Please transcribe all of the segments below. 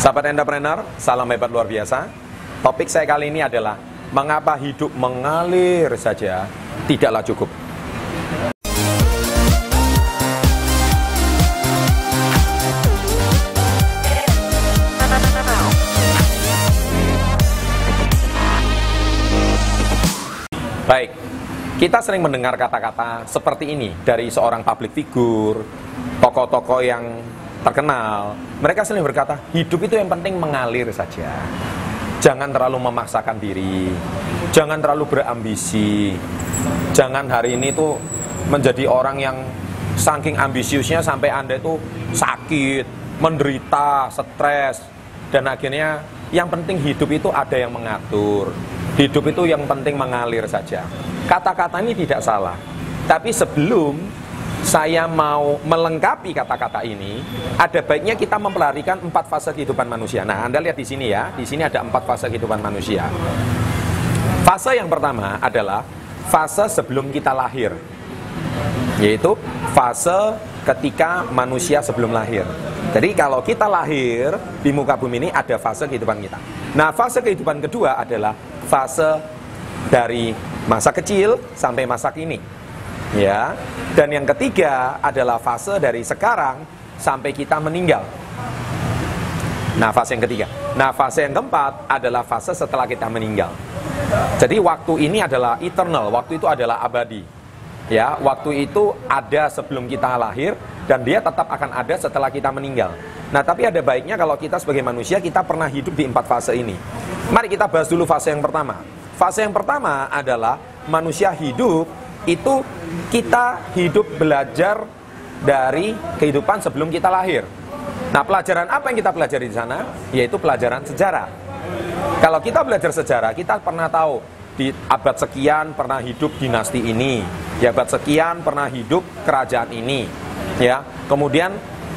Sahabat entrepreneur, salam hebat luar biasa. Topik saya kali ini adalah mengapa hidup mengalir saja tidaklah cukup. Baik, kita sering mendengar kata-kata seperti ini dari seorang public figure, tokoh-tokoh yang terkenal. Mereka sering berkata, hidup itu yang penting mengalir saja. Jangan terlalu memaksakan diri, jangan terlalu berambisi. Jangan hari ini tuh menjadi orang yang saking ambisiusnya sampai Anda itu sakit, menderita, stres, dan akhirnya yang penting hidup itu ada yang mengatur. Hidup itu yang penting mengalir saja. Kata-kata ini tidak salah. Tapi sebelum saya mau melengkapi kata-kata ini, ada baiknya kita mempelarikan empat fase kehidupan manusia. Nah, Anda lihat di sini ya, di sini ada empat fase kehidupan manusia. Fase yang pertama adalah fase sebelum kita lahir, yaitu fase ketika manusia sebelum lahir. Jadi kalau kita lahir di muka bumi ini ada fase kehidupan kita. Nah, fase kehidupan kedua adalah fase dari masa kecil sampai masa kini. Ya. Dan yang ketiga adalah fase dari sekarang sampai kita meninggal. Nah, fase yang ketiga. Nah, fase yang keempat adalah fase setelah kita meninggal. Jadi waktu ini adalah eternal, waktu itu adalah abadi. Ya, waktu itu ada sebelum kita lahir dan dia tetap akan ada setelah kita meninggal. Nah, tapi ada baiknya kalau kita sebagai manusia kita pernah hidup di empat fase ini. Mari kita bahas dulu fase yang pertama. Fase yang pertama adalah manusia hidup itu kita hidup belajar dari kehidupan sebelum kita lahir. Nah, pelajaran apa yang kita pelajari di sana? Yaitu pelajaran sejarah. Kalau kita belajar sejarah, kita pernah tahu di abad sekian pernah hidup dinasti ini, di abad sekian pernah hidup kerajaan ini, ya. Kemudian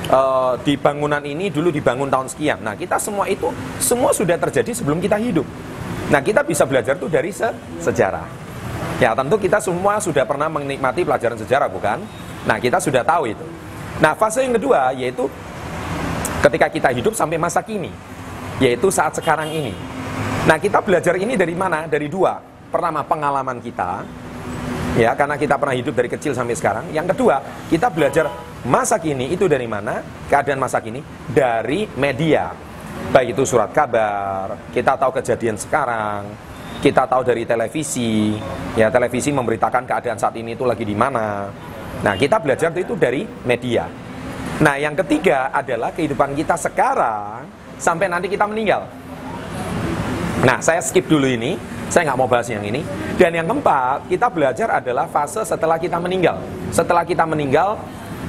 e, di bangunan ini dulu dibangun tahun sekian. Nah, kita semua itu semua sudah terjadi sebelum kita hidup. Nah, kita bisa belajar tuh dari se sejarah. Ya, tentu kita semua sudah pernah menikmati pelajaran sejarah, bukan? Nah, kita sudah tahu itu. Nah, fase yang kedua yaitu ketika kita hidup sampai masa kini, yaitu saat sekarang ini. Nah, kita belajar ini dari mana? Dari dua pertama pengalaman kita ya karena kita pernah hidup dari kecil sampai sekarang yang kedua kita belajar masa kini itu dari mana keadaan masa kini dari media baik itu surat kabar kita tahu kejadian sekarang kita tahu dari televisi ya televisi memberitakan keadaan saat ini itu lagi di mana nah kita belajar itu dari media nah yang ketiga adalah kehidupan kita sekarang sampai nanti kita meninggal nah saya skip dulu ini saya nggak mau bahas yang ini. Dan yang keempat, kita belajar adalah fase setelah kita meninggal. Setelah kita meninggal,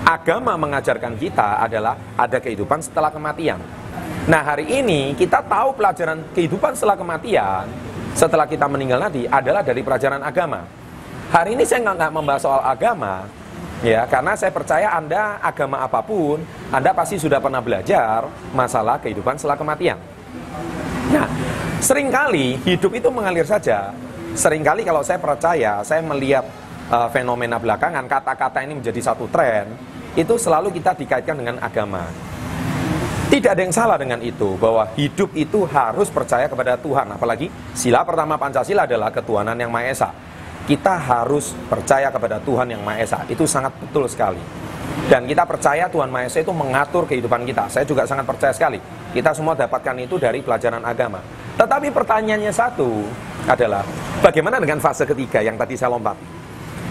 agama mengajarkan kita adalah ada kehidupan setelah kematian. Nah hari ini kita tahu pelajaran kehidupan setelah kematian, setelah kita meninggal nanti adalah dari pelajaran agama. Hari ini saya nggak membahas soal agama, ya karena saya percaya anda agama apa pun, anda pasti sudah pernah belajar masalah kehidupan setelah kematian. Nah, Seringkali hidup itu mengalir saja. Seringkali kalau saya percaya, saya melihat uh, fenomena belakangan, kata-kata ini menjadi satu tren, itu selalu kita dikaitkan dengan agama. Tidak ada yang salah dengan itu, bahwa hidup itu harus percaya kepada Tuhan. Apalagi sila pertama Pancasila adalah ketuhanan yang Maha Esa. Kita harus percaya kepada Tuhan yang Maha Esa. Itu sangat betul sekali. Dan kita percaya Tuhan Maha Esa itu mengatur kehidupan kita. Saya juga sangat percaya sekali. Kita semua dapatkan itu dari pelajaran agama. Tetapi pertanyaannya satu adalah bagaimana dengan fase ketiga yang tadi saya lompat?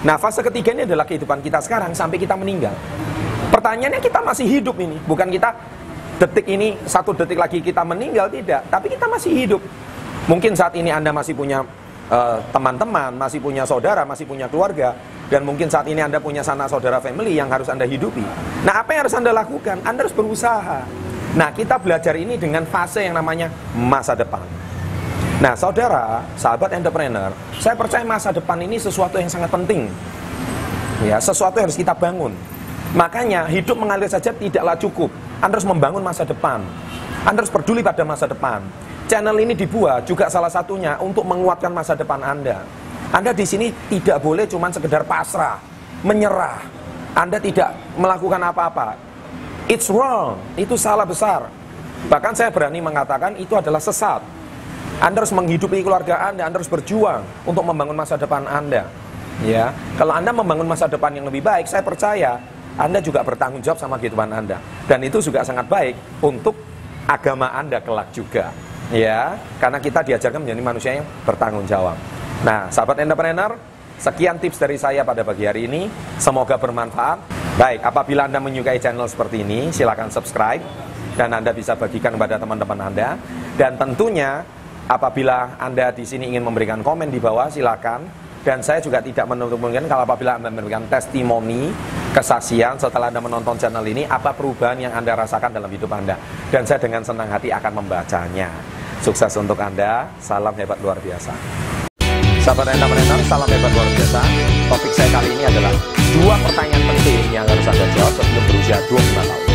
Nah, fase ketiga ini adalah kehidupan kita sekarang sampai kita meninggal. Pertanyaannya kita masih hidup ini, bukan kita detik ini satu detik lagi kita meninggal tidak, tapi kita masih hidup. Mungkin saat ini Anda masih punya eh, teman-teman, uh, masih punya saudara, masih punya keluarga, dan mungkin saat ini Anda punya sanak saudara family yang harus Anda hidupi. Nah, apa yang harus Anda lakukan? Anda harus berusaha. Nah, kita belajar ini dengan fase yang namanya masa depan. Nah, saudara, sahabat entrepreneur, saya percaya masa depan ini sesuatu yang sangat penting. Ya, sesuatu yang harus kita bangun. Makanya hidup mengalir saja tidaklah cukup. Anda harus membangun masa depan. Anda harus peduli pada masa depan. Channel ini dibuat juga salah satunya untuk menguatkan masa depan Anda. Anda di sini tidak boleh cuma sekedar pasrah, menyerah. Anda tidak melakukan apa-apa. It's wrong, itu salah besar. Bahkan saya berani mengatakan itu adalah sesat. Anda harus menghidupi keluarga Anda, Anda harus berjuang untuk membangun masa depan Anda. Ya, kalau Anda membangun masa depan yang lebih baik, saya percaya Anda juga bertanggung jawab sama kehidupan Anda. Dan itu juga sangat baik untuk agama Anda kelak juga. Ya, karena kita diajarkan menjadi manusia yang bertanggung jawab. Nah, sahabat entrepreneur, sekian tips dari saya pada pagi hari ini. Semoga bermanfaat. Baik, apabila Anda menyukai channel seperti ini, silakan subscribe dan Anda bisa bagikan kepada teman-teman Anda. Dan tentunya apabila Anda di sini ingin memberikan komen di bawah, silakan dan saya juga tidak menutup kemungkinan kalau apabila Anda memberikan testimoni, kesaksian setelah Anda menonton channel ini, apa perubahan yang Anda rasakan dalam hidup Anda. Dan saya dengan senang hati akan membacanya. Sukses untuk Anda, salam hebat luar biasa. Sahabat entrepreneur, salam hebat luar biasa. Topik saya kali ini adalah dua pertanyaan penting yang harus Anda jawab sebelum berusia 25 tahun.